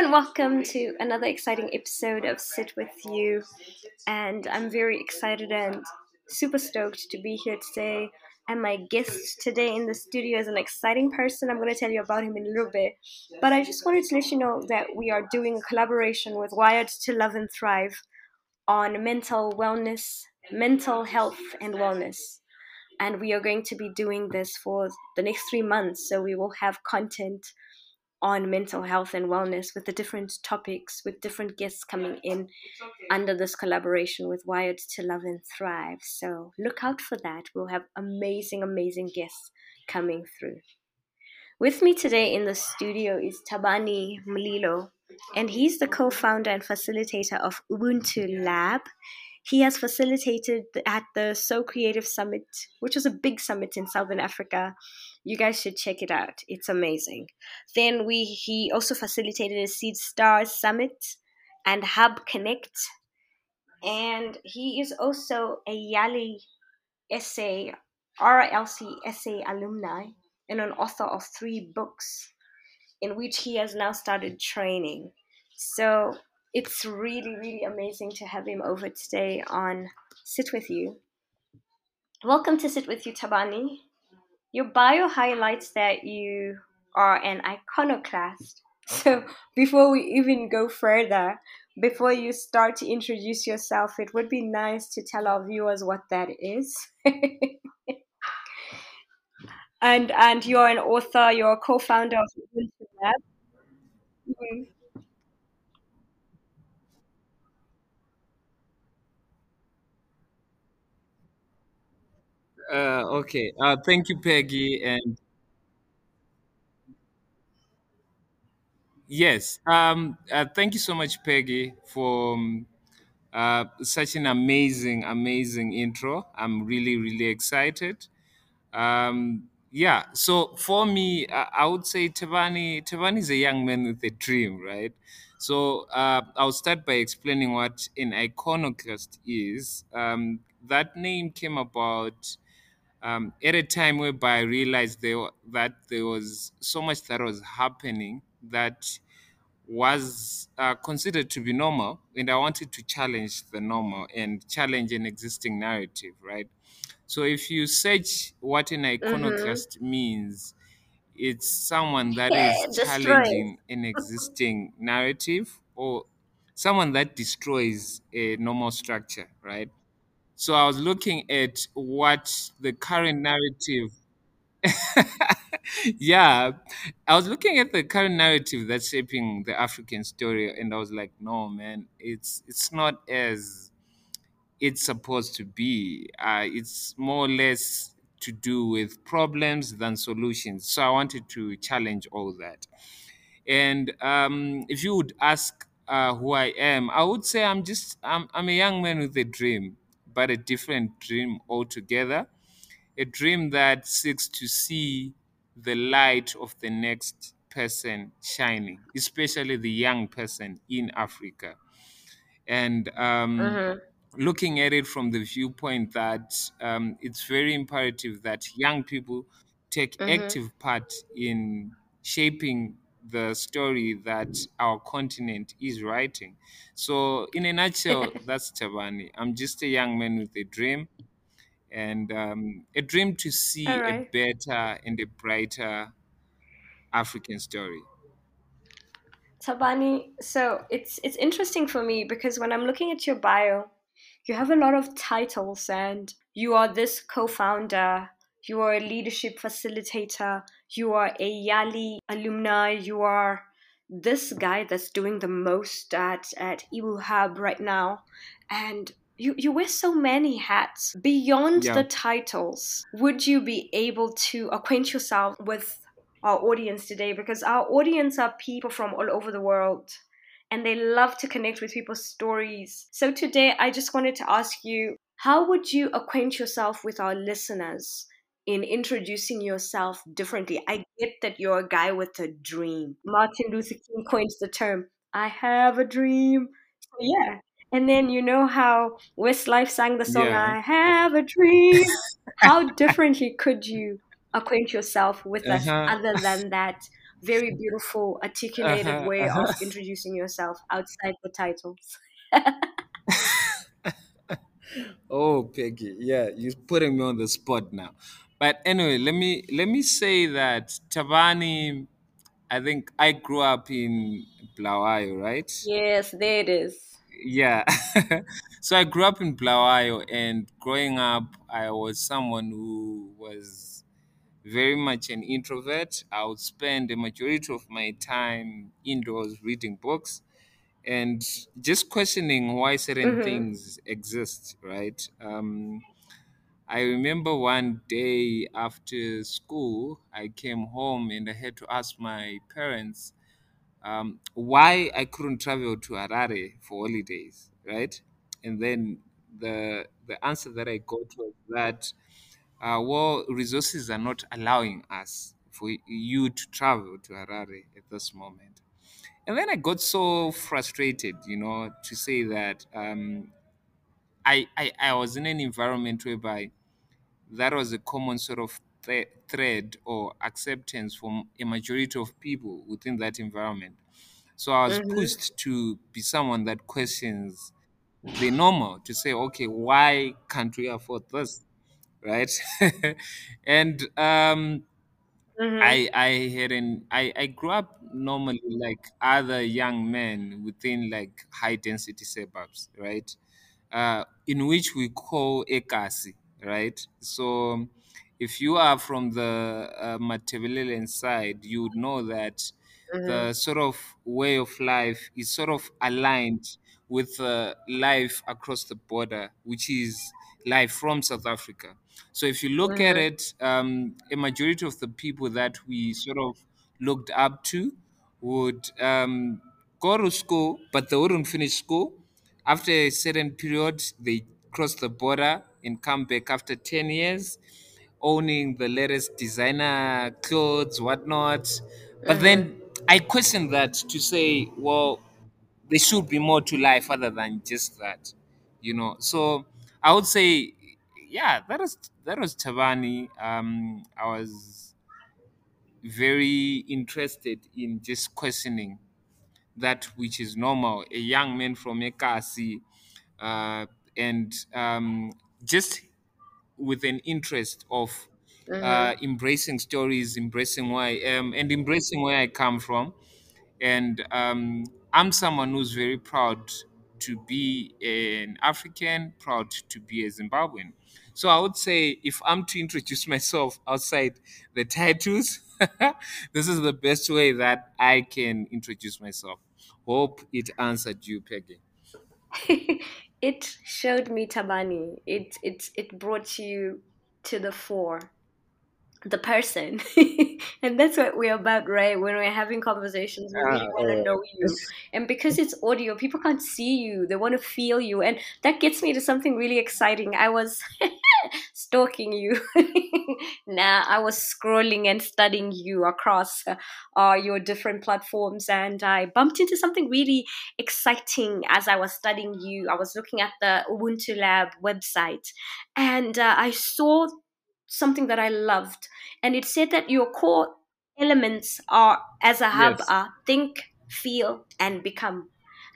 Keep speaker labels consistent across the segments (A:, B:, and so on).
A: and welcome to another exciting episode of Sit With U. And I'm very excited and super stoked to be here today. And my guest today in the studio is an exciting person. I'm going to tell you about him in a little bit. But I just wanted to let you know that we are doing a collaboration with Wired to Love and Thrive on mental wellness, mental health, and wellness. And we are going to be doing this for the next three months. So we will have content on mental health and wellness with the different topics, with different guests coming in under this collaboration with Wired to Love and Thrive. So look out for that. We'll have amazing, amazing guests coming through. With me today in the studio is Thabani Mlilo, and he's the co founder and facilitator of Ubuntu Lab. He has facilitated at the SoCreative Summit, which was a big summit in Southern Africa. You guys should check it out. It's amazing. Then we he also facilitated a Seed Stars Summit and Hub Konneckt. And he is also a YALI SA, RLC SA alumni and an author of three books in which he has now started training. So it's really, really amazing to have him over today on Sit With U. Welcome to Sit With U, Thabani. Your bio highlights that you are an iconoclast. So before we even go further, before you start to introduce yourself, it would be nice to tell our viewers what that is. and and you're an author, you're a co-founder of Lab. Mm-hmm.
B: Uh, okay. Uh, thank you, Peggy. And yes, um, uh, thank you so much, Peggy, for um, uh, such an amazing, amazing intro. I'm really, really excited. Um, yeah. So for me, uh, I would say Thabani. Thabani is a young man with a dream, right? So uh, I'll start by explaining what an iconoclast is. Um, that name came about um, at a time whereby I realized there, that there was so much that was happening that was uh, considered to be normal, and I wanted to challenge the normal and challenge an existing narrative, right? So if you search what an
A: Mm-hmm.
B: iconoclast means, it's someone that
A: Yeah,
B: is challenging an existing narrative or someone that destroys a normal structure, right? So I was looking at what the current narrative. yeah, I was looking at the current narrative that's shaping the African story, and I was like, no, man, it's it's not as it's supposed to be. Uh, it's more or less to do with problems than solutions. So I wanted to challenge all that. And um, if you would ask uh, who I am, I would say I'm just I'm, I'm a young man with a dream, but a different dream altogether. A dream that seeks to see the light of the next person shining, especially the young person in Africa. And um,
A: Mm-hmm.
B: looking at it from the viewpoint that um, it's very imperative that young people take
A: Mm-hmm.
B: active part in shaping the story that our continent is writing. So, in a nutshell, that's Thabani. I'm just a young man with a dream and um, a dream to see a better and a brighter African story.
A: Thabani, so it's it's interesting for me because when I'm looking at your bio, you have a lot of titles and you are this co-founder, you are a leadership facilitator, you are a YALI alumni, you are this guy that's doing the most at at Ibu Hub right now. And you, you wear so many hats. Beyond
B: Yeah.
A: the titles, would you be able to acquaint yourself with our audience today? Because our audience are people from all over the world and they love to connect with people's stories. So today, I just wanted to ask you how would you acquaint yourself with our listeners in introducing yourself differently? I get that you're a guy with a dream. Martin Luther King coins the term, I have a dream. So, yeah. And then you know how Westlife sang the song,
B: Yeah.
A: I have a dream. how differently could you acquaint yourself with us
B: Uh-huh.
A: other than that very beautiful, articulated
B: Uh-huh,
A: way of
B: uh-huh.
A: introducing yourself outside the titles.
B: Oh, Peggy, yeah, you're putting me on the spot now. But anyway, let me let me say that Thabani, I think I grew up in Bulawayo, right?
A: yes, there it is.
B: Yeah. so I grew up in Bulawayo, and growing up, I was someone who was very much an introvert. I would spend the majority of my time indoors reading books and just questioning why certain
A: Mm-hmm.
B: things exist, right? Um, I remember one day after school, I came home and I had to ask my parents um, why I couldn't travel to Harare for holidays, right? And then the the answer that I got was that uh, well, resources are not allowing us for you to travel to Harare at this moment. And then I got so frustrated, you know, to say that um, I, I I was in an environment whereby that was a common sort of thre- thread or acceptance from a majority of people within that environment. So I was
A: Mm-hmm.
B: pushed to be someone that questions the normal, to say, okay, why can't we afford this? Right? and um,
A: Mm-hmm.
B: I I had an I, I grew up normally like other young men within like high density suburbs, right? uh, in which we call ekasi, right? So if you are from the uh, Matabeleland side, you would know that
A: Mm-hmm.
B: the sort of way of life is sort of aligned with uh, life across the border, which is life from South Africa. So if you look at
A: Mm-hmm.
B: it, um, a majority of the people that we sort of looked up to would um, go to school, but they wouldn't finish school after a certain period, they cross the border and come back after 10 years, owning the latest designer clothes, whatnot. But
A: Mm-hmm.
B: then I question that to say, well, there should be more to life other than just that, you know. So I would say, yeah, that was that was Thabani. Um, I was very interested in just questioning that which is normal. A young man from Ekasi uh, and um, just with an interest of uh,
A: Mm-hmm.
B: embracing stories, embracing why, I am, and embracing where I come from. And um, I'm someone who's very proud to be an African, proud to be a Zimbabwean. So I would say if I'm to introduce myself outside the titles, this is the best way that I can introduce myself. Hope it answered you, Peggy.
A: it showed me Thabani. It it it brought you to the fore. the person. and that's what we're about, right? When we're having conversations, we
B: Ah,
A: really want to know you. And because it's audio, people can't see you, they want to feel you. And that gets me to something really exciting. I was stalking you. nah, I was scrolling and studying you across uh, uh, your different platforms, and I bumped into something really exciting as I was studying you. I was looking at the Ubuntu Lab website, and uh, I saw something that I loved and it said that your core elements are as a hub
B: Yes.
A: are think feel and become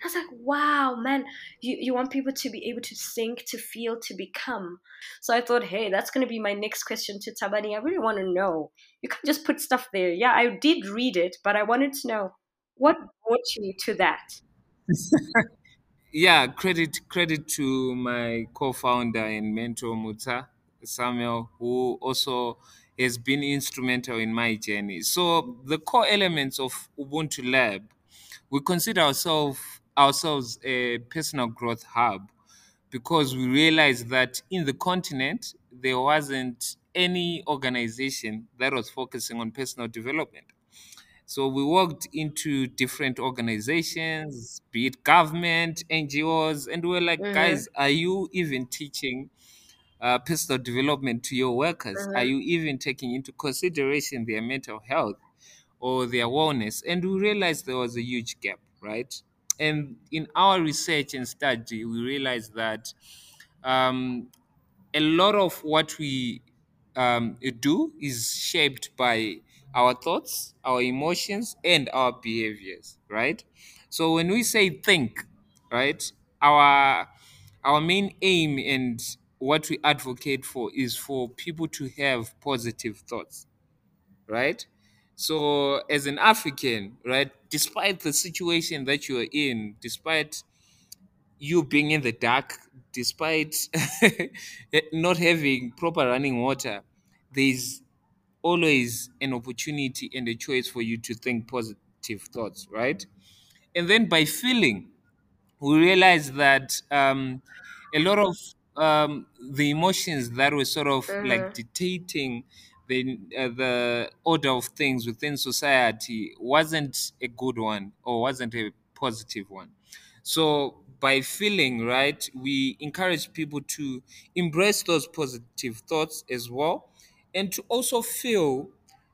A: I was like, wow, man, you, you want people to be able to think, to feel, to become. So I thought, hey, that's going to be my next question to Thabani. I really want to know. You can't just put stuff there. Yeah, I did read it, but I wanted to know what brought you to that.
B: Yeah, credit credit to my co-founder and mentor Mutsa Samuel, who also has been instrumental in my journey. So the core elements of Ubuntu Lab, we consider ourselves ourselves a personal growth hub because we realized that in the continent there wasn't any organization that was focusing on personal development. So we worked into different organizations, be it government, NGOs, and we we're like,
A: Mm-hmm,
B: guys, are you even teaching uh, personal development to your workers? Are
A: mm-hmm,
B: you even taking into consideration their mental health or their wellness? And we realized there was a huge gap, right? And in our research and study, we realized that um, a lot of what we um, do is shaped by our thoughts, our emotions, and our behaviors, right? So when we say think, right, our our main aim and what we advocate for is for people to have positive thoughts, right? So as an African, right, despite the situation that you're in, despite you being in the dark, despite not having proper running water, there's always an opportunity and a choice for you to think positive thoughts, right? And then by feeling, we realize that um, a lot of um, the emotions that were sort of like
A: Mhm.
B: dictating the uh, the order of things within society wasn't a good one or wasn't a positive one. So by feeling right, we encourage people to embrace those positive thoughts as well, and to also feel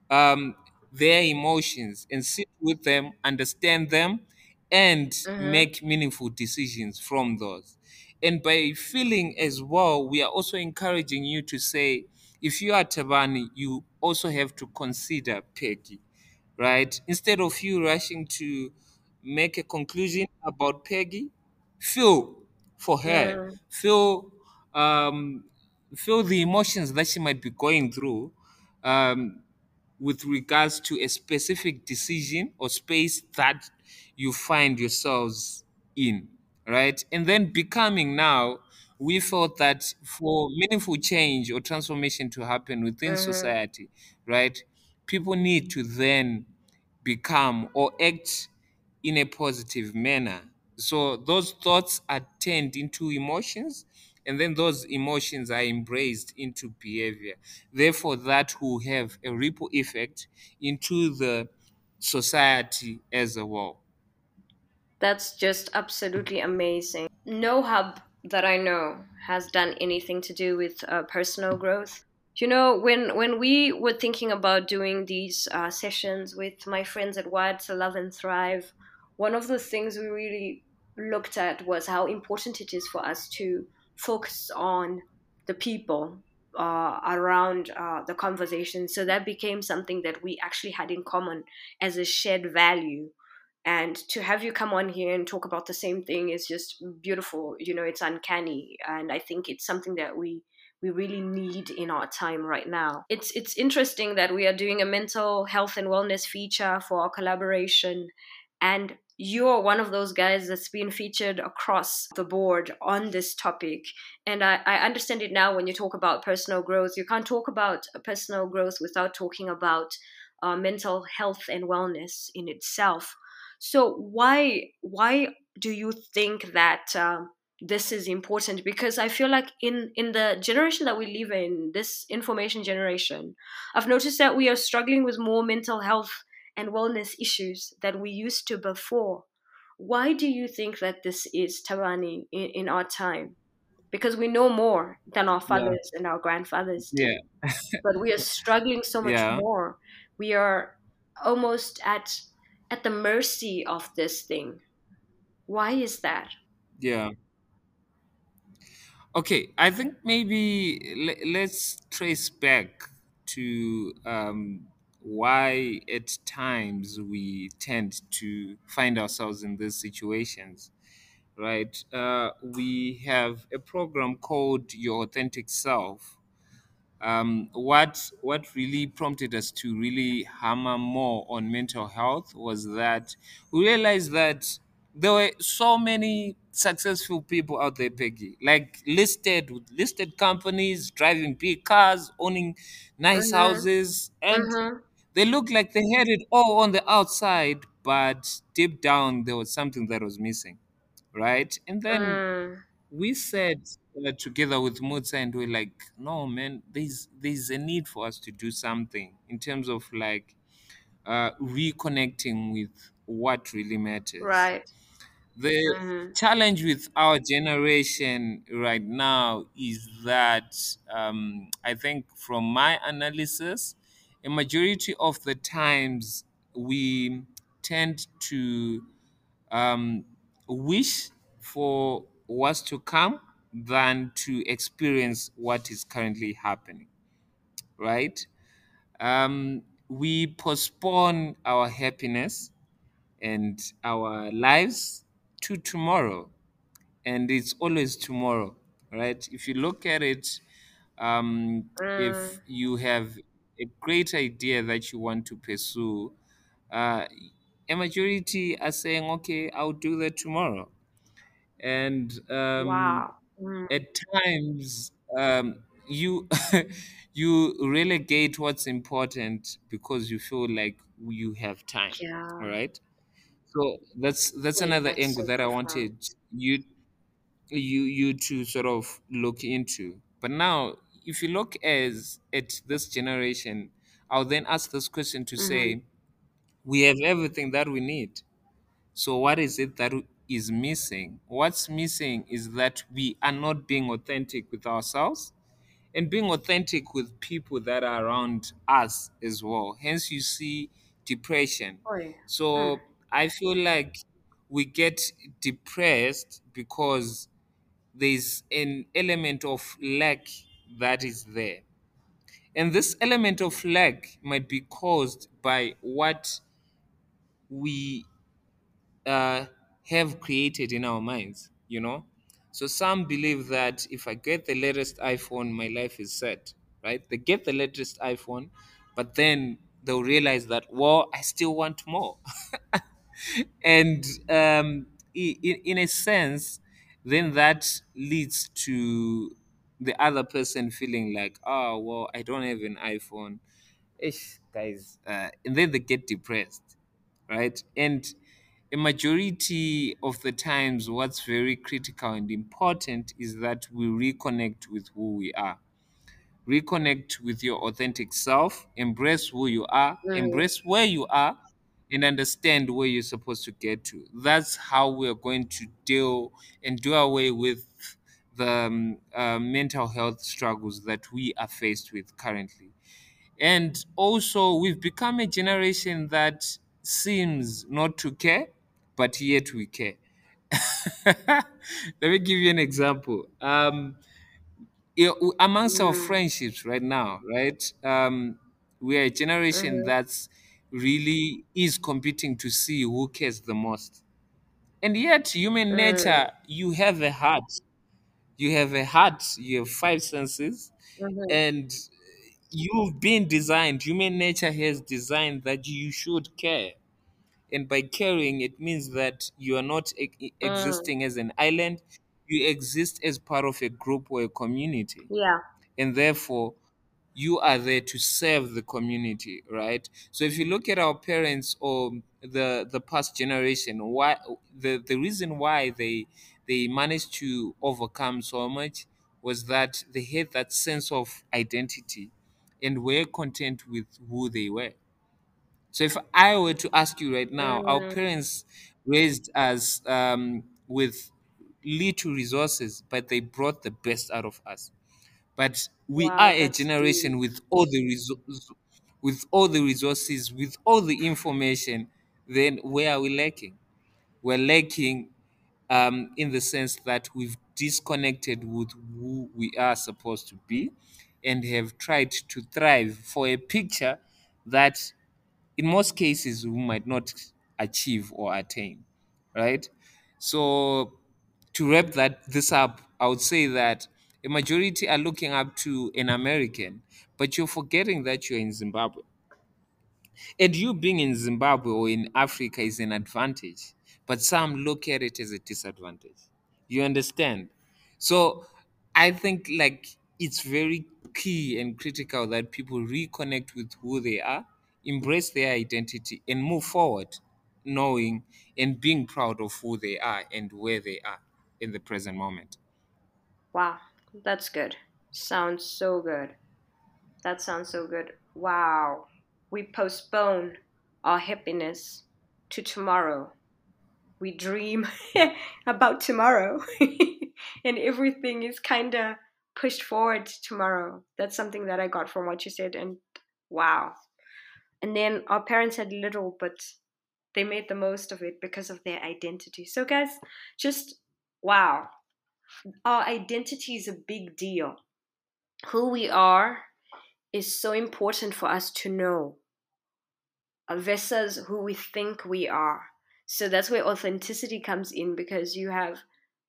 B: um, their emotions and sit with them, understand them, and
A: Mhm.
B: make meaningful decisions from those. And by feeling as well, we are also encouraging you to say, if you are Thabani, you also have to consider Peggy, right? Instead of you rushing to make a conclusion about Peggy, feel for her, feel um, feel the emotions that she might be going through. Um, with regards to a specific decision or space that you find yourselves in, right? And then becoming now, we felt that for meaningful change or transformation to happen within
A: Mhm.
B: society, right, people need to then become or act in a positive manner. So those thoughts are turned into emotions, and then those emotions are embraced into behavior. Therefore, that will have a ripple effect into the society as a whole.
A: That's just absolutely amazing. No hub that I know has done anything to do with uh, personal growth. You know, when when we were thinking about doing these uh, sessions with my friends at Wired to Love and Thrive, one of the things we really looked at was how important it is for us to focus on the people uh, around uh, the conversation. So that became something that we actually had in common as a shared value and to have you come on here and talk about the same thing is just beautiful you know it's uncanny. And i think it's something that we we really need in our time right now. It's it's interesting that we are doing a mental health and wellness feature for our collaboration. And you're one of those guys that's been featured across the board on this topic. And I, I understand it now when you talk about personal growth. You can't talk about personal growth without talking about uh, mental health and wellness in itself so why why do you think that um, this is important? Because I feel like in in the generation that we live in, this information generation, I've noticed that we are struggling with more mental health and wellness issues that we used to before. Why do you think that this is, Thabani, in, in our time? Because we know more than our
B: Yeah.
A: fathers and our grandfathers did,
B: Yeah.
A: but we are struggling so much
B: Yeah.
A: more. We are almost at at the mercy of this thing. Why is that?
B: Yeah. Okay. I think maybe let's trace back to um, why at times we tend to find ourselves in these situations right? Uh, we have a program called Your Authentic Self. Um, what what really prompted us to really hammer more on mental health was that we realized that there were so many successful people out there, Peggy, like listed with listed companies, driving big cars, owning nice
A: Mhm.
B: houses, and
A: Mhm.
B: they looked like they had it all on the outside, but deep down there was something that was missing right? And then
A: Mm.
B: we said uh, together with Mutsa, and we're like, no, man, there's there's a need for us to do something in terms of like uh, reconnecting with what really matters.
A: Right.
B: The
A: Mhm.
B: challenge with our generation right now is that um, I think, from my analysis, a majority of the times we tend to um, wish for what's to come than to experience what is currently happening, right? Um, we postpone our happiness and our lives to tomorrow and it's always tomorrow right if you look at it um,
A: Mm,
B: if you have a great idea that you want to pursue uh, a majority are saying okay i'll do that tomorrow and um,
A: wow. Mm,
B: at times um, you you relegate what's important because you feel like you have time all
A: yeah.
B: right so that's that's
A: Wait,
B: another
A: that's
B: angle
A: so
B: that i
A: profound.
B: wanted you you you to sort of look into but now if you look as at this generation i'll then ask this question to
A: Mm-hmm.
B: say we have everything that we need so what is it that is missing what's missing is that we are not being authentic with ourselves and being authentic with people that are around us as well. Hence, you see depression.
A: Oi. Mm,
B: So, I feel like we get depressed because there's an element of lack that is there. And this element of lack might be caused by what we uh, have created in our minds, you know? So some believe that if I get the latest iPhone, my life is set, right? They get the latest iPhone, but then they'll realize that, well, I still want more. and um, i- i- in a sense, then that leads to the other person feeling like, oh, well, I don't have an iPhone. Ish, guys. Uh, and then they get depressed right? And a majority of the times, what's very critical and important is that we reconnect with who we are. Reconnect with your authentic self, embrace who you are, embrace where you are, and understand where you're supposed to get to. That's how we're going to deal and do away with the um, uh, mental health struggles that we are faced with currently. And also, we've become a generation that seems not to care, but yet we care. Let me give you an example. Um, you know, amongst our
A: mm,
B: friendships right now, right? Um, we are a generation
A: mm-hmm.
B: that's really is competing to see who cares the most. And yet, human
A: Mm,
B: nature, you have a heart. You have a heart. You have five senses,
A: mm-hmm.
B: and you've been designed human nature has designed that you should care and by caring it means that you are not e-
A: Mm,
B: existing as an island. You exist as part of a group or a community.
A: Yeah.
B: and therefore you are there to serve the community right? So if you look at our parents or the the past generation why the the reason why they they managed to overcome so much was that they had that sense of identity and were content with who they were so if i were to ask you right now our
A: Mm,
B: parents raised us um, with little resources but they brought the best out of us. But we are a
A: that's deep.
B: generation with all the resources with all the resources with all the information then where are we lacking? We're lacking um, in the sense that we've disconnected with who we are supposed to be and have tried to thrive for a picture that in most cases we might not achieve or attain right so to wrap that this up i would say that a majority are looking up to an american but you're forgetting that you're in zimbabwe and you being in Zimbabwe or in Africa is an advantage, but some look at it as a disadvantage. You understand? So I think like it's very key and critical that people reconnect with who they are, embrace their identity, and move forward, knowing and being proud of who they are and where they are in the present moment.
A: Wow, that's good. Sounds so good. That sounds so good. Wow. We postpone our happiness to tomorrow. We dream about tomorrow. and everything is kind of pushed forward to tomorrow. That's something that I got from what you said. And wow. And then our parents had little, but they made the most of it because of their identity. So, guys, just wow. Our identity is a big deal. Who we are is so important for us to know. Uh, versus who we think we are. So that's where authenticity comes in because you have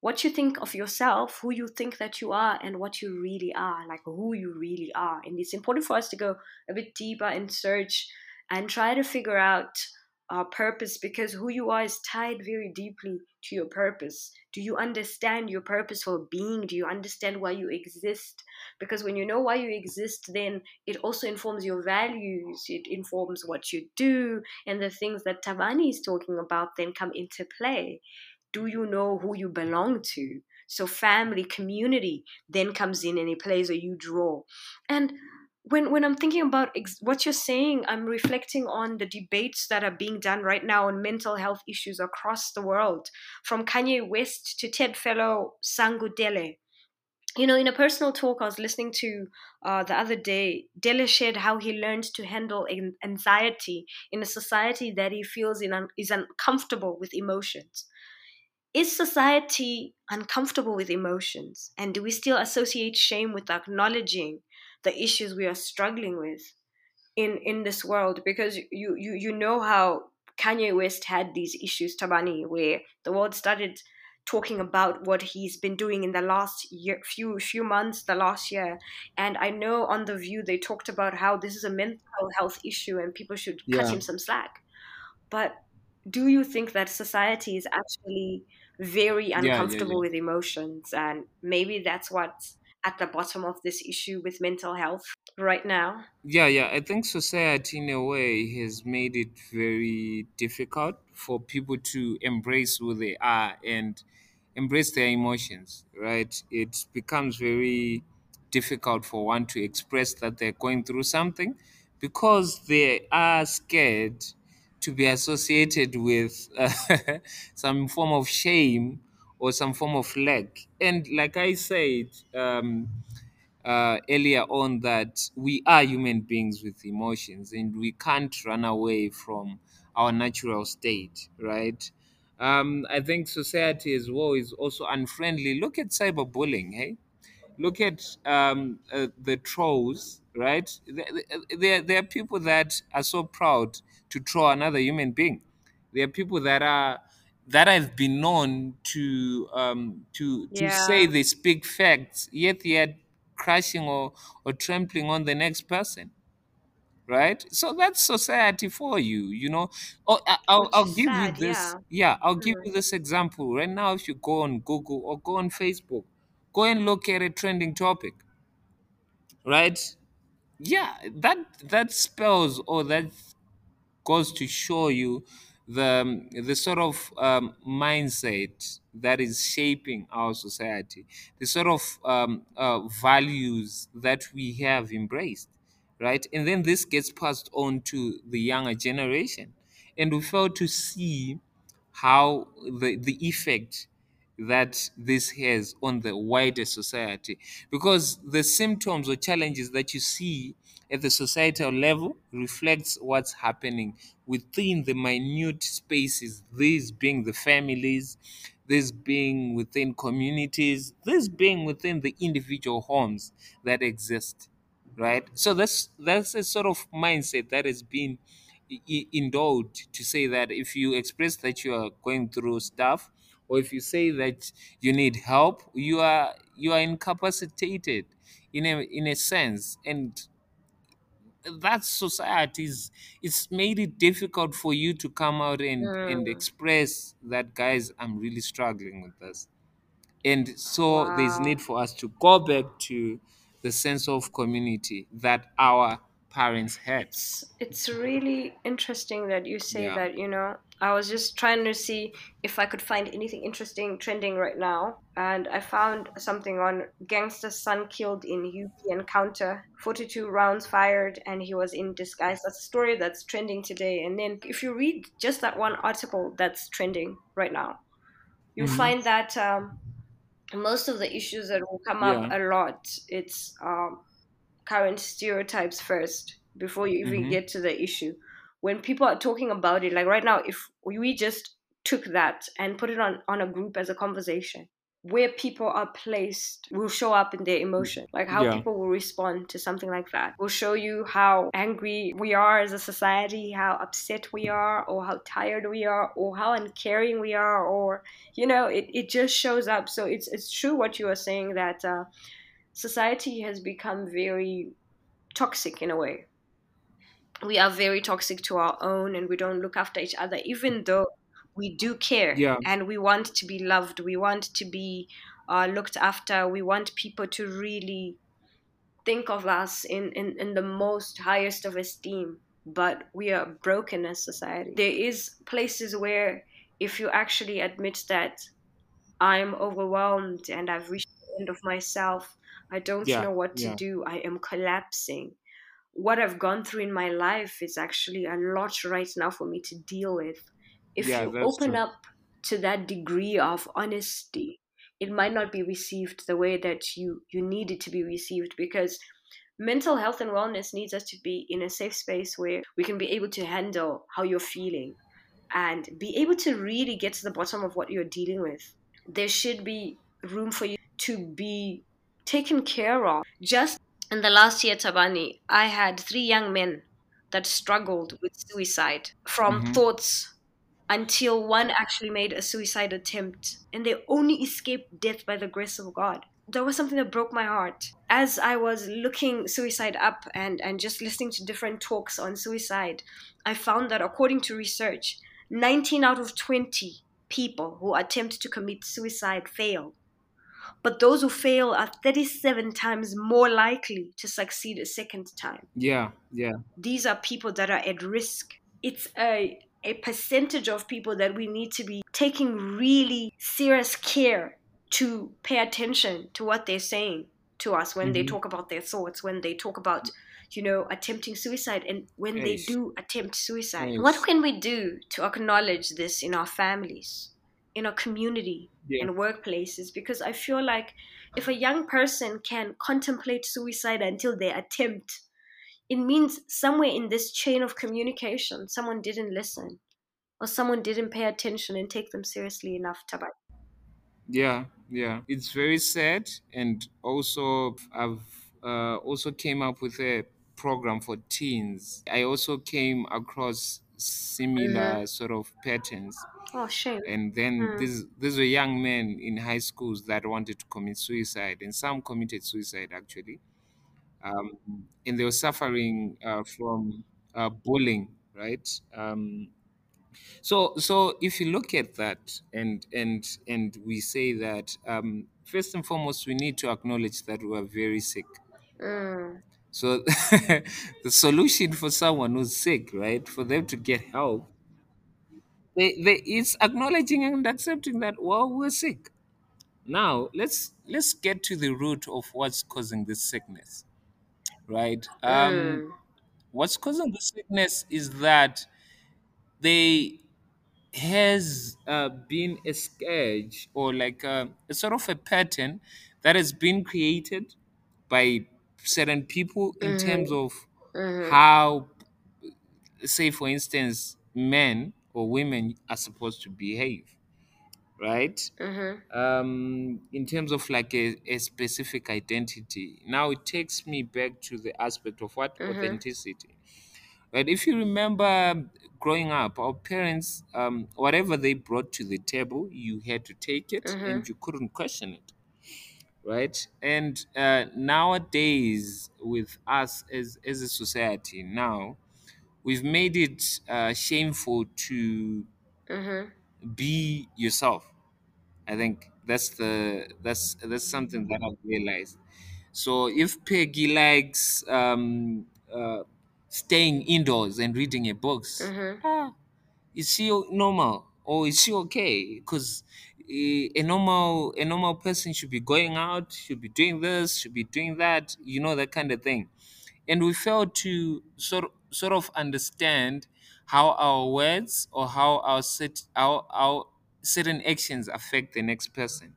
A: what you think of yourself, who you think that you are, and what you really are, like who you really are. And it's important for us to go a bit deeper and search and try to figure out our purpose because who you are is tied very deeply to your purpose. Do you understand your purpose for being? Do you understand why you exist? Because when you know why you exist, then it also informs your values, it informs what you do, and the things that Thabani is talking about then come into play. Do you know who you belong to? So, family, community then comes in and it plays a huge role. And when when I'm thinking about ex- what you're saying, I'm reflecting on the debates that are being done right now on mental health issues across the world, from Kanye West to TED fellow Sangu Delle. You know, in a personal talk I was listening to uh, the other day, Delle shared how he learned to handle anxiety in a society that he feels in un- is uncomfortable with emotions. Is society uncomfortable with emotions? And do we still associate shame with acknowledging the issues we are struggling with in in this world because you you you know how Kanye West had these issues Thabani, where the world started talking about what he's been doing in the last year few few months the last year and i know on the view they talked about how this is a mental health issue and people should yeah. cut him some slack but do you think that society is actually very uncomfortable yeah, yeah, with emotions and maybe that's what's at the bottom of this issue with mental health right now?
B: Yeah, yeah. I think society, in a way, has made it very difficult for people to embrace who they are and embrace their emotions, right? It becomes very difficult for one to express that they're going through something because they are scared to be associated with uh, some form of shame or some form of lack. And like I said um, uh, earlier on, that we are human beings with emotions and we can't run away from our natural state, right? Um, I think society as well is also unfriendly. Look at cyberbullying, hey? Look at um, uh, the trolls, right? There, there are people that are so proud to throw another human being. There are people that are that have been known to um, to to yeah. say they speak facts, yet yet crushing or or trampling on the next person. Right, so that's society for you, you know. Oh, I, will I'll give sad, you this. Yeah, yeah I'll mm. give you this example right now. If you go on Google or go on Facebook, go and look at a trending topic. Right, yeah, that that spells or that goes to show you the the sort of um, mindset that is shaping our society, the sort of um, uh, values that we have embraced, right? And then this gets passed on to the younger generation, and we fail to see how the the effect that this has on the wider society because the symptoms or challenges that you see at the societal level reflects what's happening within the minute spaces, these being the families, this being within communities, this being within the individual homes that exist, right? So that's that's a sort of mindset that has been indulged to say that if you express that you are going through stuff, or if you say that you need help, you are you are incapacitated in a in a sense, and that society's it's made it difficult for you to come out and and
A: Mm.
B: express that guys i'm really struggling with this and so there's
A: Wow.
B: need for us to go back to the sense of community that our parents had
A: It's it's really interesting that you say
B: yeah
A: that, you know. I was just trying to see if I could find anything interesting trending right now, and I found something on gangster's son killed in UP encounter, 42 rounds fired, and he was in disguise. That's a story that's trending today. And then if you read just that one article that's trending right now, you
B: hmm
A: find that um, most of the issues that will come up
B: yeah
A: a lot, it's um, current stereotypes first before you even
B: hmm
A: get to the issue. When people are talking about it, like right now, if we just took that and put it on on a group as a conversation, where people are placed will show up in their emotion. Like how
B: Yeah.
A: people will respond to something like that. Will show you how angry we are as a society, how upset we are, or how tired we are, or how uncaring we are, or you know, it, it just shows up. So it's it's true what you are saying that uh, society has become very toxic in a way. We are very toxic to our own and we don't look after each other, even though we do care
B: Yeah.
A: and we want to be loved we want to be uh, looked after we want people to really think of us in, in, in the most highest of esteem but we are broken as society there is places where if you actually admit that i'm overwhelmed and i've reached the end of myself i don't
B: Yeah.
A: know what to
B: Yeah.
A: do i am collapsing what i've gone through in my life is actually a lot right now for me to deal with. If
B: Yeah,
A: you open
B: true.
A: up to that degree of honesty it might not be received the way that you you need it to be received because mental health and wellness needs us to be in a safe space where we can be able to handle how you're feeling and be able to really get to the bottom of what you're dealing with. There should be room for you to be taken care of. Just in the last year thabani i had three young men that struggled with suicide from
B: Mhm.
A: thoughts until one actually made a suicide attempt and they only escaped death by the grace of God. That was something that broke my heart. As I was looking suicide up and, and just listening to different talks on suicide, I found that according to research, 19 out of 20 people who attempt to commit suicide fail. But those who fail are 37 times more likely to succeed a second time
B: Yeah. Yeah.
A: these are people that are at risk. It's a a percentage of people that we need to be taking really serious care to pay attention to what they're saying to us when they
B: Mhm.
A: talk about their thoughts, when they talk about, you know, attempting suicide and when they do attempt suicide.
B: Yes.
A: What can we do to acknowledge this in our families, in our community,
B: Yeah.
A: in workplaces? Because I feel like if a young person can contemplate suicide until they attempt it means somewhere in this chain of communication, someone didn't listen or someone didn't pay attention and take them seriously enough. Tabai.
B: Yeah, yeah. It's very sad, and also I've uh, also came up with a program for teens. I also came across similar sort of patterns,
A: Oh, shame.
B: and then
A: Mm.
B: these these were young men in high schools that wanted to commit suicide, and some committed suicide actually, um, and they were suffering uh, from uh, bullying, right? Um, so so if you look at that and and and we say that um, first and foremost we need to acknowledge that we are very sick.
A: Mm.
B: So the solution for someone who's sick, right, for them to get help, they, they it's acknowledging and accepting that well we're sick. Now let's let's get to the root of what's causing this sickness, right? Um,
A: Mm.
B: what's causing the sickness is that they has uh, been a scourge or like a, a sort of a pattern that has been created by certain people in terms of
A: Mhm.
B: how, say, for instance, men or women are supposed to behave, right?
A: Mhm.
B: um, in terms of like a, a specific identity. Now it takes me back to the aspect of what
A: Mhm.
B: authenticity. Right? If you remember growing up, our parents, um, whatever they brought to the table, you had to take it
A: Mhm.
B: and you couldn't question it. Right? And uh, nowadays, with us as, as a society, now we've made it uh, shameful to
A: Mhm.
B: be yourself. I think that's the that's that's something that I've realized. So if Peggy likes um, uh, staying indoors and reading her books,
A: Mhm.
B: ah, is she normal or is she okay? Because a normal a normal person should be going out, should be doing this, should be doing that, you know that kind of thing. And we fail to sort sort of understand how our words or how our set our, our certain actions affect the next person.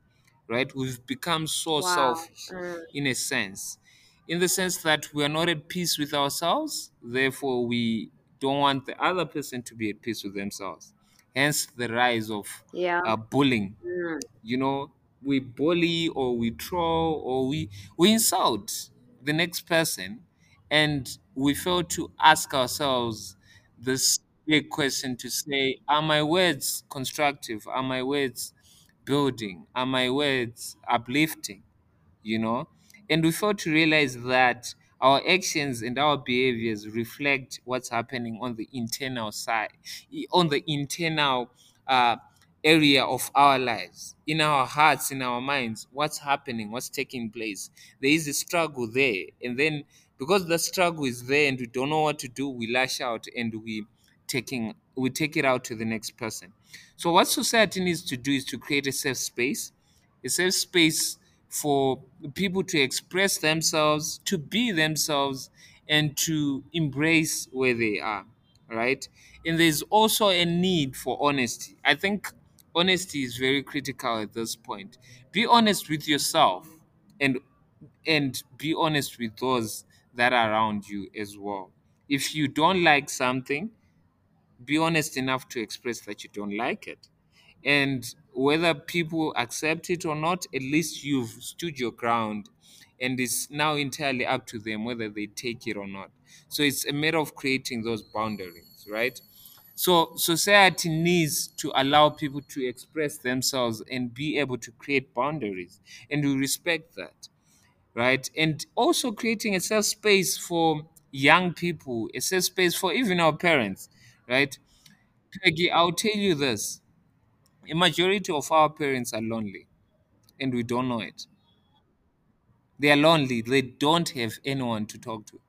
B: Right? We've become so
A: Wow.
B: selfish
A: Mm.
B: in a sense. In the sense that we are not at peace with ourselves, therefore we don't want the other person to be at peace with themselves. Hence the rise of
A: Yeah.
B: uh, bullying.
A: Mm.
B: you know we bully or we troll or we we insult the next person and we fail to ask ourselves this big question to say are my words constructive? Are my words building? Are my words uplifting? You know? And we fail to realize that our actions and our behaviors reflect what's happening on the internal side on the internal uh, area of our lives. In our hearts in our minds what's happening what's taking place. There is a struggle there and then because the struggle is there and we don't know what to do we lash out and we taking we take it out to the next person. So what society needs to do is to create a safe space a safe space for people to express themselves, to be themselves, and to embrace where they are, right? And there's also a need for honesty. I think honesty is very critical at this point. Be honest with yourself and and be honest with those that are around you as well. If you don't like something, be honest enough to express that you don't like it and whether people accept it or not at least you've stood your ground. And it's now entirely up to them whether they take it or not. So it's a matter of creating those boundaries right? So society needs to allow people to express themselves and be able to create boundaries. And we respect that right? And also creating a safe space for young people a safe space for even our parents right? Peggy i'll tell you this a majority of our parents are lonely and we don't know it. They are lonely. They don't have anyone to talk to.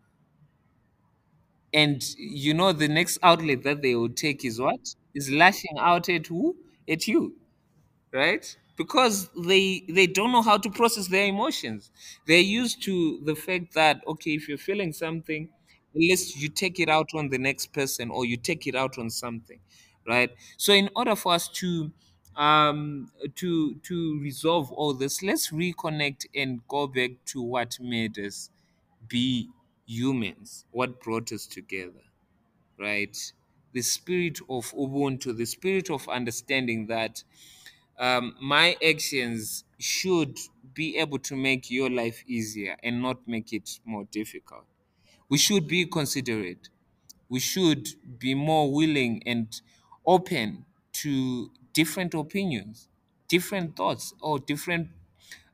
B: And you know, the next outlet that they will take is what? Is lashing out at who? At you. right because they they don't know how to process their emotions they're used to the fact that okay if you're feeling something unless you take it out on the next person or you take it out on something right so in order for us to um to to resolve all this let's reconnect and go back to what made us be humans what brought us together right the spirit of ubuntu the spirit of understanding that um, my actions should be able to make your life easier and not make it more difficult. We should be considerate. We should be more willing and open to different opinions, different thoughts, or different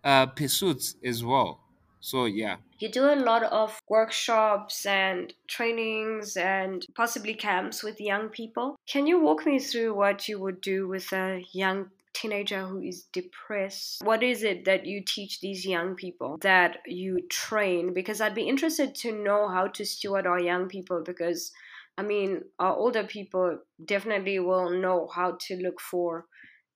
B: uh, pursuits as well. So, yeah.
A: You do a lot of workshops and trainings and possibly camps with young people. Can you walk me through what you would do with a young teenager who is depressed? What is it that you teach these young people that you train? Because I'd be interested to know how to steward our young people because I mean, our older people definitely will know how to look for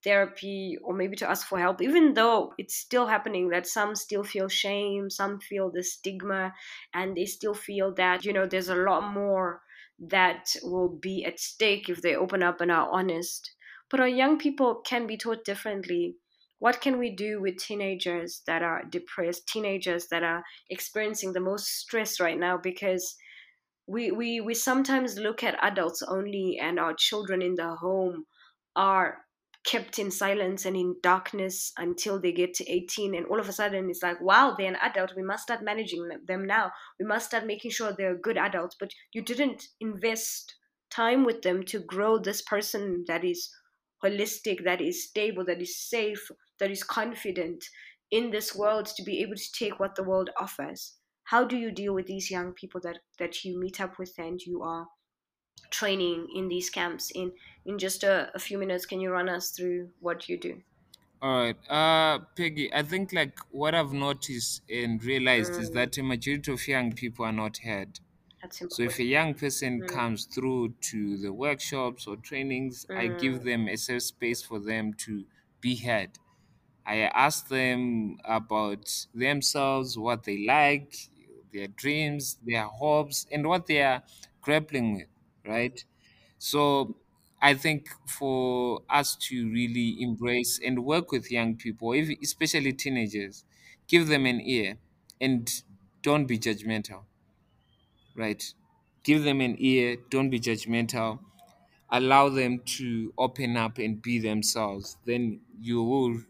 A: therapy or maybe to ask for help, even though it's still happening that some still feel shame, some feel the stigma, and they still feel that, you know, there's a lot more that will be at stake if they open up and are honest. But our young people can be taught differently. What can we do with teenagers that are depressed, teenagers that are experiencing the most stress right now? Because we, we, we sometimes look at adults only and our children in the home are kept in silence and in darkness until they get to 18 and all of a sudden it's like wow they're an adult. We must start managing them now. We must start making sure they're good adults but you didn't invest time with them to grow this person that is holistic that is stable that is safe that is confident in this world to be able to take what the world offers how do you deal with these young people that that you meet up with and you are training in these camps in in just a, a few minutes can you run us through what you do
B: All right. Uh, Peggy, I think like what I've noticed and realized is
A: mm,
B: that a majority of young people are not heard.
A: that's
B: So if a young person
A: mm,
B: comes through to the workshops or trainings, I give
A: mm,
B: them a safe space for them to be heard. I ask them about themselves, what they like, their dreams, their hopes, and what they are grappling with, right? So I think for us to really embrace and work with young people, especially teenagers, give them an ear and don't be judgmental right? Give them an ear, don't be judgmental, allow them to open up and be themselves. Then you will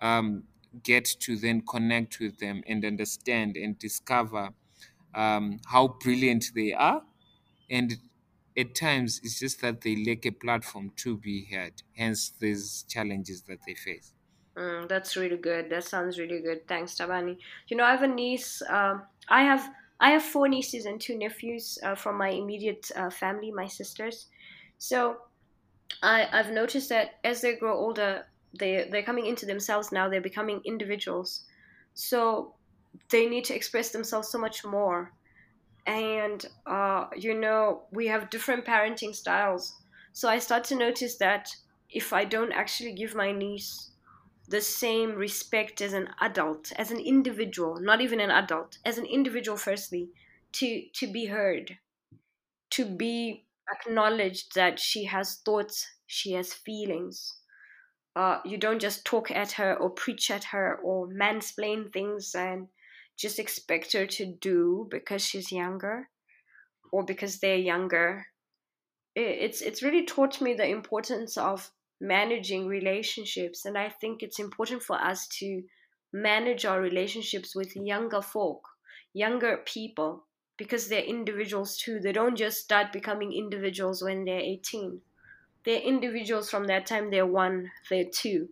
B: um, get to then connect with them and understand and discover um, how brilliant they are. And at times, it's just that they lack a platform to be heard. Hence, these challenges that they face.
A: Mm, that's really good. That sounds really good. Thanks, Thabani. You know, I have a niece. Um, I have I have four nieces and two nephews uh, from my immediate uh, family, my sisters. So I I've noticed that as they grow older, they they're coming into themselves now. They're becoming individuals. So they need to express themselves so much more. And uh, you know, we have different parenting styles. So I start to notice that if I don't actually give my niece the same respect as an adult, as an individual, not even an adult, as an individual, firstly, to to be heard, to be acknowledged that she has thoughts, she has feelings. Uh, you don't just talk at her or preach at her or mansplain things and just expect her to do because she's younger or because they're younger. It's it's really taught me the importance of managing relationships. And I think it's important for us to manage our relationships with younger folk, younger people, because they're individuals too. They don't just start becoming individuals when they're 18. They're individuals from that time they're one, they're two.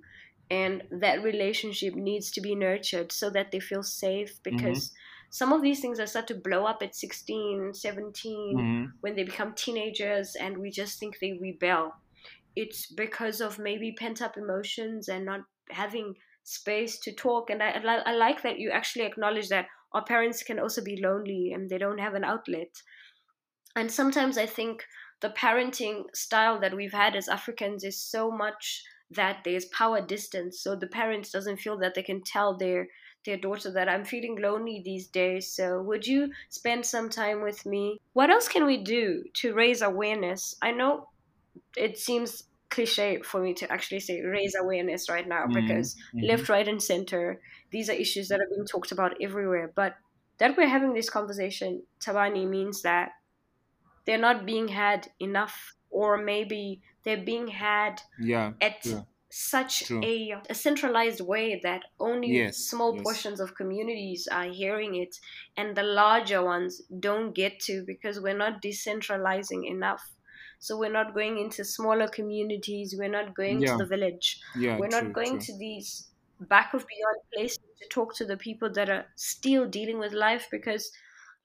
A: And that relationship needs to be nurtured so that they feel safe because mm-hmm. some of these things are start to blow up at 16, 17, mm-hmm. when they become teenagers and we just think they rebel it's because of maybe pent up emotions and not having space to talk. And I, I like that you actually acknowledge that our parents can also be lonely and they don't have an outlet. And sometimes I think the parenting style that we've had as Africans is so much that there's power distance. So the parents doesn't feel that they can tell their their daughter that I'm feeling lonely these days. So would you spend some time with me? What else can we do to raise awareness? I know it seems cliche for me to actually say raise awareness right now mm-hmm. because mm-hmm. left, right, and center, these are issues that are being talked about everywhere. But that we're having this conversation, Thabani, means that they're not being had enough, or maybe they're being had
B: yeah,
A: at
B: yeah.
A: such a, a, centralized way that only
B: yes,
A: small
B: yes.
A: portions of communities are hearing it, and the larger ones don't get to because we're not decentralizing enough so we're not going into smaller communities. We're not going
B: Yeah.
A: to the village.
B: Yeah,
A: We're not going
B: true.
A: to these back of beyond places to talk to the people that are still dealing with life because,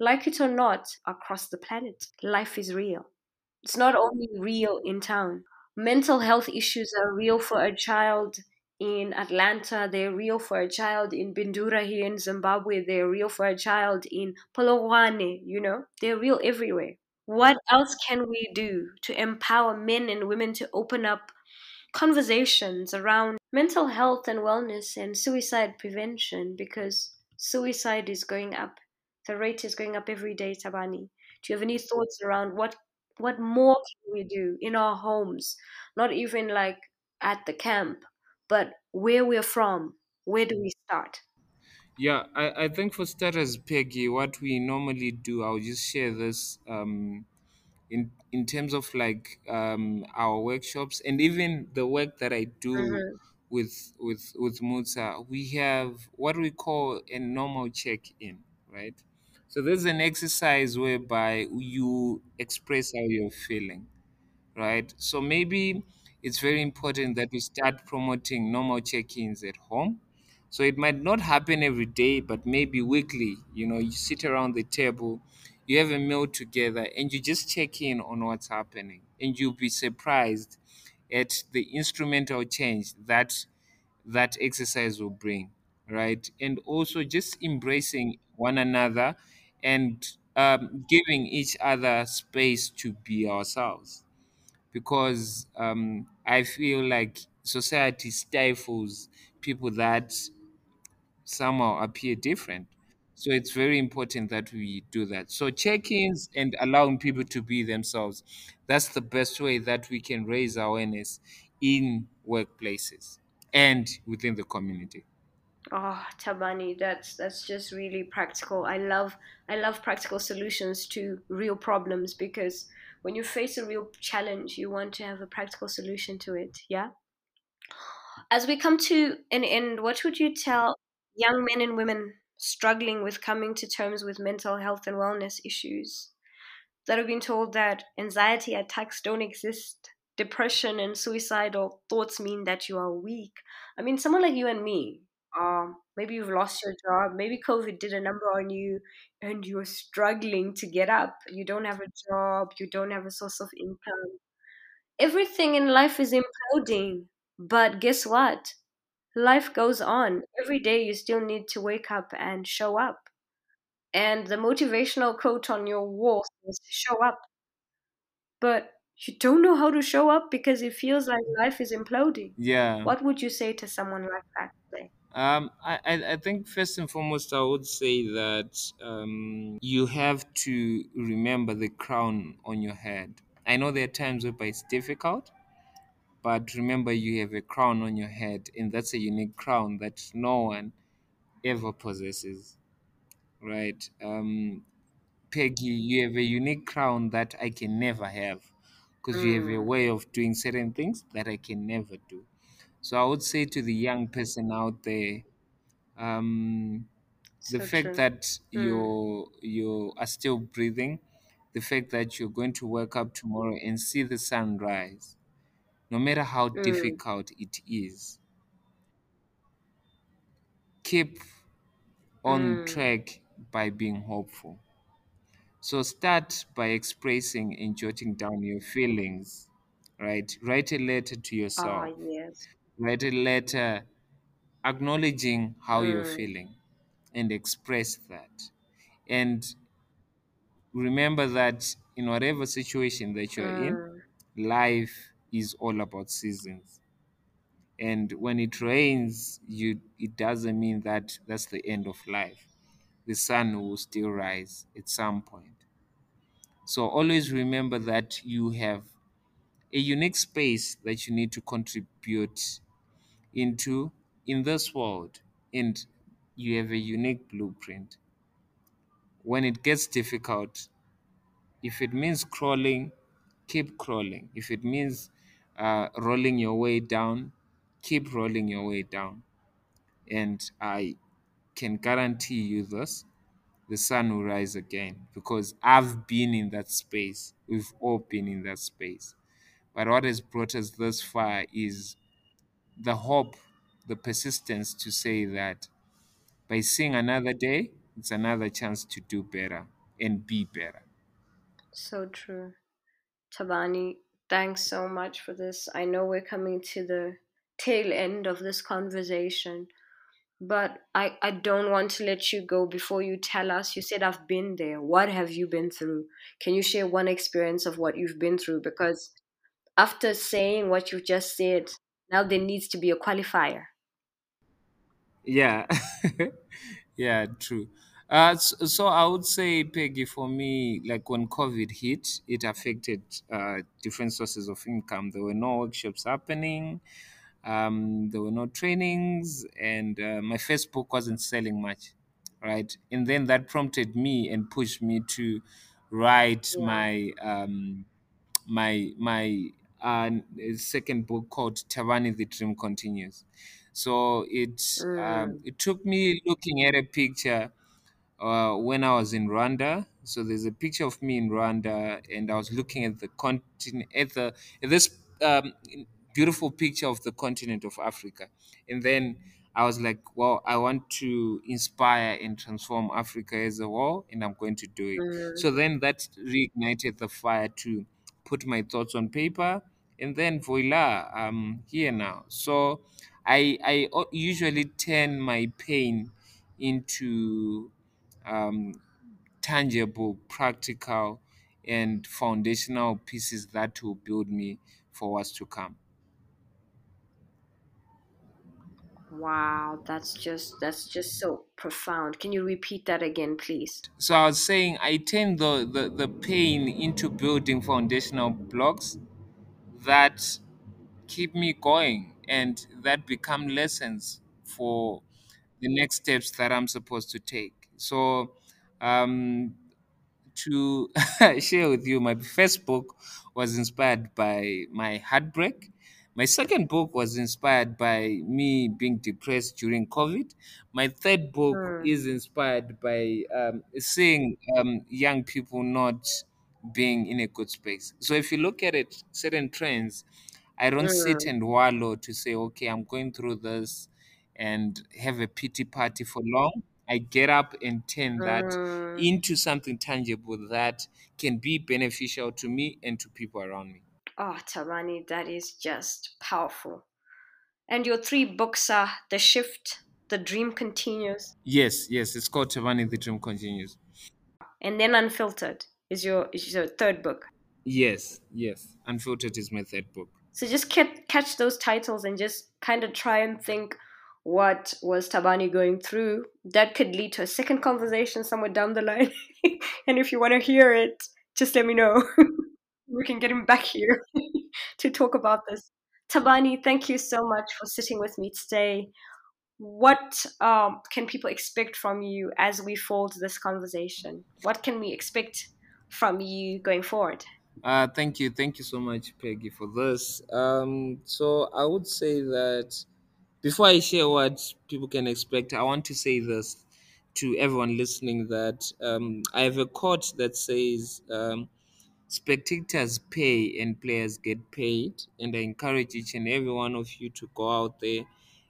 A: like it or not, across the planet, life is real. It's not only real in town. Mental health issues are real for a child in Atlanta, they're real for a child in Bindura here in Zimbabwe, they're real for a child in Polokwane, you know? They're real everywhere. What else can we do to empower men and women to open up conversations around mental health and wellness and suicide prevention? Because suicide is going up. The rate is going up every day, Thabani. Do you have any thoughts around what what more can we do in our homes? Not even like at the camp, but where we're from. Where do we start?
B: Yeah, I, I think for starters, Peggy, what we normally do, I'll just share this um, in in terms of like um, our workshops and even the work that I do
A: Mm-hmm.
B: with with with Mutsa. We have what we call a normal check-in, right? So there's an exercise whereby you express how you're feeling right? So maybe it's very important that we start promoting normal check-ins at home. So it might not happen every day, but maybe weekly. You know, you sit around the table, you have a meal together, and you just check in on what's happening, and you'll be surprised at the instrumental change that that exercise will bring, right? And also just embracing one another and um, giving each other space to be ourselves because um, I feel like society stifles people that somehow appear different. So it's very important that we do that. So check-ins and allowing people to be themselves. That's the best way that we can raise awareness in workplaces and within the community.
A: Oh, Thabani, that's that's just really practical. I love I love practical solutions to real problems because when you face a real challenge, you want to have a practical solution to it. Yeah. As we come to an end, what would you tell young men and women struggling with coming to terms with mental health and wellness issues that have been told that anxiety attacks don't exist? Depression and suicidal thoughts mean that you are weak. I mean, someone like you and me, um, maybe you've lost your job, maybe COVID did a number on you, and you're struggling to get up. You don't have a job, you don't have a source of income. Everything in life is imploding. But guess what? Life goes on. Every day you still need to wake up and show up. And the motivational quote on your wall says show up. But you don't know how to show up because it feels like life is imploding.
B: Yeah.
A: What would you say to someone like that?
B: Um, I, I think first and foremost, I would say that um, you have to remember the crown on your head. I know there are times whereby it's difficult, but remember you have a crown on your head, and that's a unique crown that no one ever possesses, right? Um, Peggy, you have a unique crown that I can never have because you have a
A: Mm,
B: way of doing certain things that I can never do. So I would say to the young person out there, um, the
A: so
B: fact
A: true.
B: that
A: Mm,
B: you you are still breathing, the fact that you're going to wake up tomorrow and see the sun rise, no matter how
A: mm,
B: difficult it is, keep on
A: mm.
B: track by being hopeful. So start by expressing and jotting down your feelings, right? Write a letter to
A: Ah,
B: yourself.
A: yes.
B: Write a letter acknowledging how you're
A: Mm,
B: feeling and express that. And remember that in whatever situation that you're in,
A: mm.
B: life is all about seasons. And when it rains, you it doesn't mean that that's the end of life. The sun will still rise at some point. So always remember that you have a unique space that you need to contribute into in this world and you have a unique blueprint. When it gets difficult, if it means crawling, keep crawling. If it means uh, rolling your way down, keep rolling your way down. And I can guarantee you this the sun will rise again because I've been in that space. We've all been in that space. But what has brought us this far is the hope, the persistence to say that by seeing another day, it's another chance to do better and be better.
A: So true. Thabani, thanks so much for this. I know we're coming to the tail end of this conversation, but I, I don't want to let you go before you tell us. You said, I've been there. What have you been through? Can you share one experience of what you've been through? Because after saying what you've just said, now there needs to be a qualifier.
B: Yeah, yeah, true. Uh, so, so I would say, Peggy, for me, like when COVID hit, it affected uh, different sources of income. There were no workshops happening, um, there were no trainings, and uh, my Facebook wasn't selling much, right? And then that prompted me and pushed me to write
A: Yeah.
B: my um, my my uh, second book called Thabani the Dream Continues. So it um,
A: Mm,
B: it took me looking at a picture uh, when I was in Rwanda. So there's a picture of me in Rwanda, and I was looking at the continent at the at this um, beautiful picture of the continent of Africa, and then I was like, well, I want to inspire and transform Africa as a whole, and I'm going to do it.
A: mm.
B: So then that reignited the fire to put my thoughts on paper, and then voila, I'm here now. So I I o- usually turn my pain into um, tangible, practical, and foundational pieces that will build me for what's to come.
A: Wow, that's just that's just so profound. Can you repeat that again, please?
B: So I was saying I turn the, the, the pain into building foundational blocks that keep me going and that become lessons for the next steps that I'm supposed to take. So um, to share with you, my first book was inspired by my heartbreak. My second book was inspired by me being depressed during COVID. My third book
A: Mm.
B: is inspired by um, seeing um, young people not being in a good space. So if you look at it, certain trends, I don't sit
A: Mm.
B: and wallow to say, okay, I'm going through this and have a pity party for long. I get up and turn that
A: Mm.
B: into something tangible that can be beneficial to me and to people around me.
A: Oh, Thabani, that is just powerful. And your three books are The Shift, The Dream Continues,
B: Yes, yes, it's called Thabani The Dream Continues.
A: and then Unfiltered is your is your third book.
B: Yes, yes. Unfiltered is my third book.
A: So just ca- catch those titles and just kind of try and think what was Thabani going through. That could lead to a second conversation somewhere down the line. and if you want to hear it, just let me know. we can get him back here to talk about this. Thabani, thank you so much for sitting with me today. What um, can people expect from you as we fold this conversation? What can we expect from you going forward?
B: Uh, thank you, thank you so much, Peggy, for this. Um, so I would say that before I share what people can expect, I want to say this to everyone listening that um, I have a quote that says, um, spectators pay and players get paid. And I encourage each and every one of you to go out there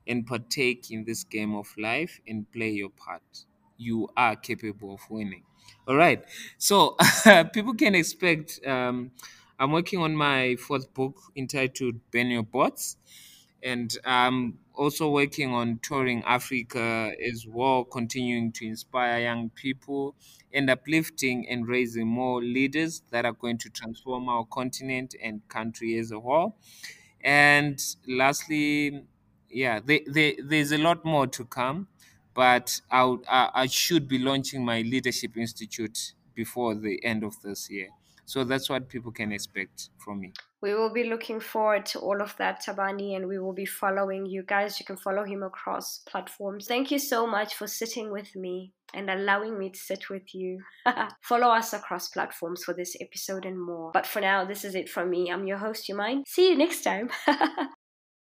B: and partake in this game of life and play your part. You are capable of winning. All right. So people can expect. Um, I'm working on my fourth book entitled Ban Your Bots and I'm also working on touring Africa as well, continuing to inspire young people and uplifting and raising more leaders that are going to transform our continent and country as a whole. And lastly, yeah, there's a lot more to come, but I, I, should be launching my Leadership Institute before the end of this year. So that's what people can expect from me.
A: We will be looking forward to all of that, Thabani, and we will be following you guys. You can follow him across platforms. Thank you so much for sitting with me and allowing me to sit with you. follow us across platforms for this episode and more. But for now, this is it from me. I'm your host, Umind. See you next time.